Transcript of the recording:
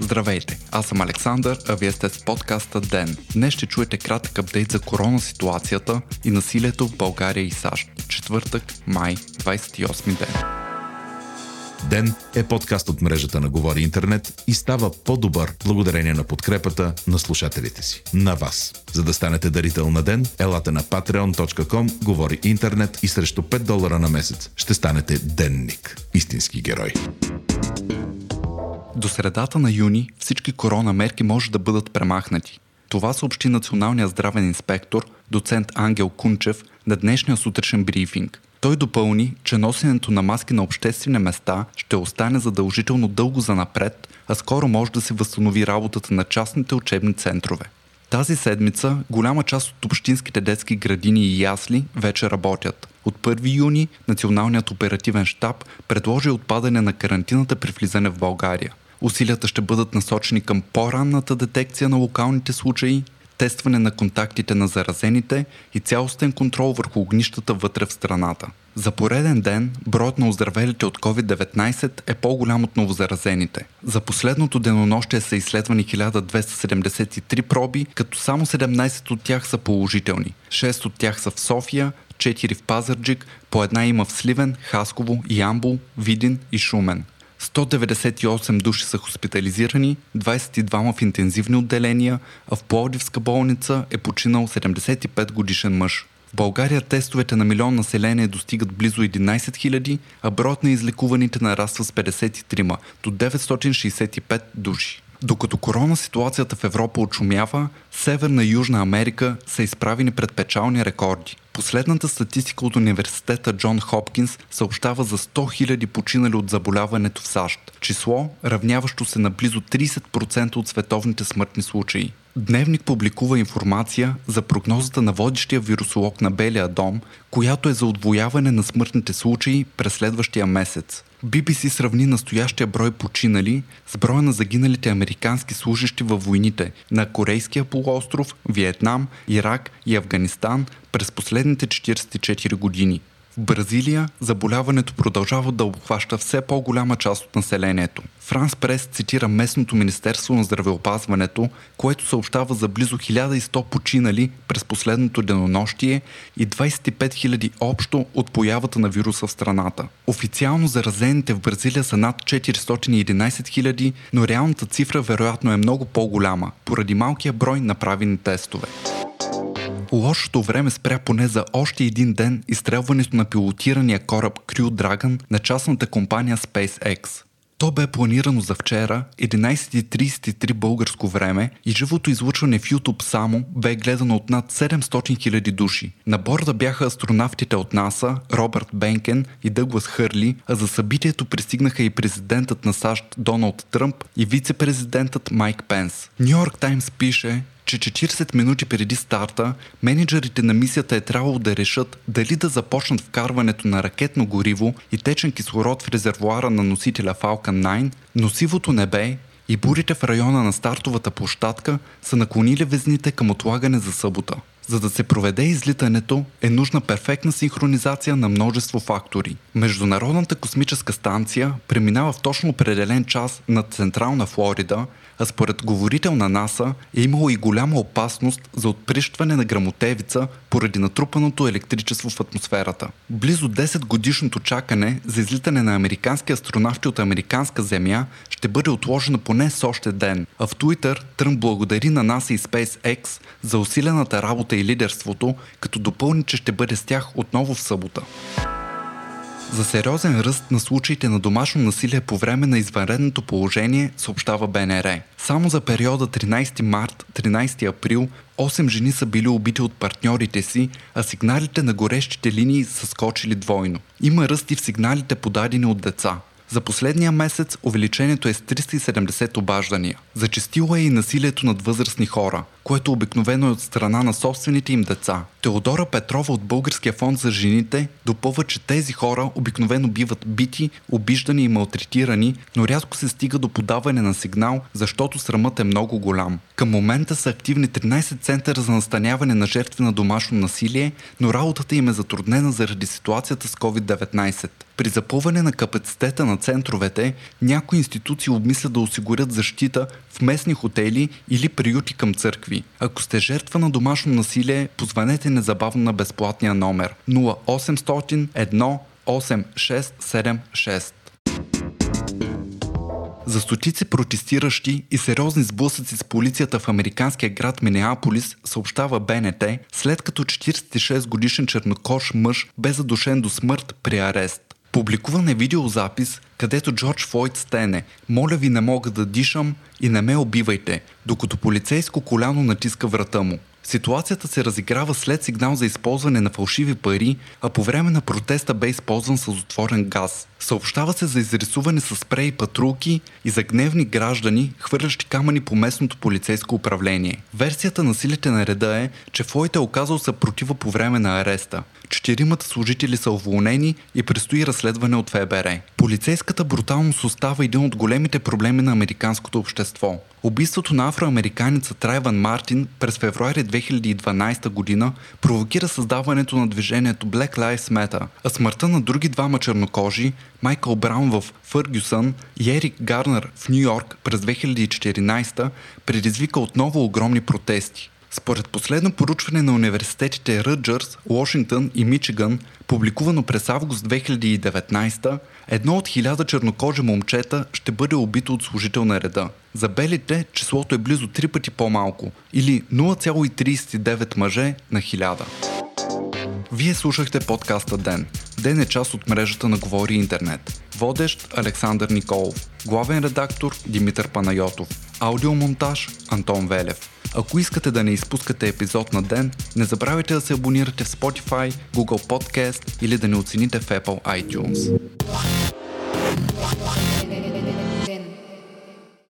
Здравейте, аз съм Александър, а вие сте с подкаста ДЕН. Днес ще чуете кратък апдейт за корона ситуацията и насилието в България и САЩ. Четвъртък, май, 28 ден. Ден е подкаст от мрежата на Говори Интернет и става по-добър благодарение на подкрепата на слушателите си. На вас. За да станете дарител на Ден, елате на patreon.com, Говори Интернет и срещу 5 долара на месец ще станете денник. Истински герой. До средата на юни всички корона мерки може да бъдат премахнати. Това съобщи националният здравен инспектор, доцент Ангел Кунчев, на днешния сутрешен брифинг. Той допълни, че носенето на маски на обществени места ще остане задължително дълго за напред, а скоро може да се възстанови работата на частните учебни центрове. Тази седмица голяма част от общинските детски градини и ясли вече работят. От 1 юни Националният оперативен штаб предложи отпадане на карантината при влизане в България. Усилията ще бъдат насочени към по-ранната детекция на локалните случаи, тестване на контактите на заразените и цялостен контрол върху огнищата вътре в страната. За пореден ден броят на оздравелите от COVID-19 е по-голям от новозаразените. За последното денонощие са изследвани 1273 проби, като само 17 от тях са положителни. 6 от тях са в София, 4 в Пазарджик, по една има в Сливен, Хасково, Ямбул, Видин и Шумен. 198 души са хоспитализирани, 22 в интензивни отделения, а в Пловдивска болница е починал 75 годишен мъж. В България тестовете на милион население достигат близо 11 000, а броят на излекуваните нараства с 53 до 965 души. Докато корона ситуацията в Европа очумява, Северна и Южна Америка са изправени пред печални рекорди. Последната статистика от университета Джон Хопкинс съобщава за 100 000 починали от заболяването в САЩ. Число, равняващо се на близо 30% от световните смъртни случаи. Дневник публикува информация за прогнозата на водещия вирусолог на Белия дом, която е за отвояване на смъртните случаи през следващия месец. BBC сравни настоящия брой починали с броя на загиналите американски служащи във войните на Корейския полуостров, Виетнам, Ирак и Афганистан през последните 44 години. В Бразилия заболяването продължава да обхваща все по-голяма част от населението. Франс Прес цитира местното Министерство на здравеопазването, което съобщава за близо 1100 починали през последното денонощие и 25 000 общо от появата на вируса в страната. Официално заразените в Бразилия са над 411 000, но реалната цифра вероятно е много по-голяма, поради малкия брой направени тестове. Лошото време спря поне за още един ден изстрелването на пилотирания кораб Crew Dragon на частната компания SpaceX. То бе планирано за вчера, 11.33 българско време и живото излучване в YouTube само бе гледано от над 700 000 души. На борда бяха астронавтите от НАСА, Робърт Бенкен и Дъглас Хърли, а за събитието пристигнаха и президентът на САЩ Доналд Тръмп и вице-президентът Майк Пенс. Нью Йорк Таймс пише, че 40 минути преди старта, менеджерите на мисията е трябвало да решат дали да започнат вкарването на ракетно гориво и течен кислород в резервуара на носителя Falcon 9, но сивото небе и бурите в района на стартовата площадка са наклонили везните към отлагане за събота. За да се проведе излитането е нужна перфектна синхронизация на множество фактори. Международната космическа станция преминава в точно определен час над Централна Флорида, а според говорител на НАСА е имало и голяма опасност за отприщване на грамотевица поради натрупаното електричество в атмосферата. Близо 10 годишното чакане за излитане на американски астронавти от американска земя ще бъде отложено поне с още ден. А в Twitter Тръмп благодари на NASA и SpaceX за усилената работа и лидерството, като допълни, че ще бъде с тях отново в събота. За сериозен ръст на случаите на домашно насилие по време на извънредното положение съобщава БНР. Само за периода 13 март 13 април 8 жени са били убити от партньорите си, а сигналите на горещите линии са скочили двойно. Има ръст и в сигналите подадени от деца. За последния месец увеличението е с 370 обаждания. Зачастило е и насилието над възрастни хора. Което обикновено е от страна на собствените им деца. Теодора Петрова от Българския фонд за жените допълва, че тези хора обикновено биват бити, обиждани и малтретирани, но рязко се стига до подаване на сигнал, защото срамът е много голям. Към момента са активни 13 центъра за настаняване на жертви на домашно насилие, но работата им е затруднена заради ситуацията с COVID-19. При запълване на капацитета на центровете, някои институции обмислят да осигурят защита в местни хотели или приюти към църкви. Ако сте жертва на домашно насилие, позванете незабавно на безплатния номер 0800 1 8676. За стотици протестиращи и сериозни сблъсъци с полицията в американския град Минеаполис съобщава БНТ, след като 46 годишен чернокош мъж бе задушен до смърт при арест. Публикуван е видеозапис, където Джордж Флойд стене «Моля ви не мога да дишам и не ме убивайте», докато полицейско коляно натиска врата му. Ситуацията се разиграва след сигнал за използване на фалшиви пари, а по време на протеста бе използван с отворен газ. Съобщава се за изрисуване с спрей патрулки и за гневни граждани, хвърлящи камъни по местното полицейско управление. Версията на силите на реда е, че Флойд е оказал съпротива по време на ареста. Четиримата служители са уволнени и предстои разследване от ФБР. Полицейската бруталност остава един от големите проблеми на американското общество. Убийството на афроамериканица Трайван Мартин през февруари 2012 година провокира създаването на движението Black Lives Matter, а смъртта на други двама чернокожи, Майкъл Браун в Фъргюсън и Ерик Гарнер в Нью Йорк през 2014 предизвика отново огромни протести. Според последно поручване на университетите Ръджърс, Вашингтон и Мичиган, публикувано през август 2019, едно от хиляда чернокожи момчета ще бъде убито от служител на реда. За белите числото е близо три пъти по-малко, или 0,39 мъже на хиляда. Вие слушахте подкаста Ден. Ден е част от мрежата на Говори Интернет. Водещ Александър Николов. Главен редактор Димитър Панайотов. Аудиомонтаж Антон Велев. Ако искате да не изпускате епизод на ден, не забравяйте да се абонирате в Spotify, Google Podcast или да не оцените в Apple iTunes.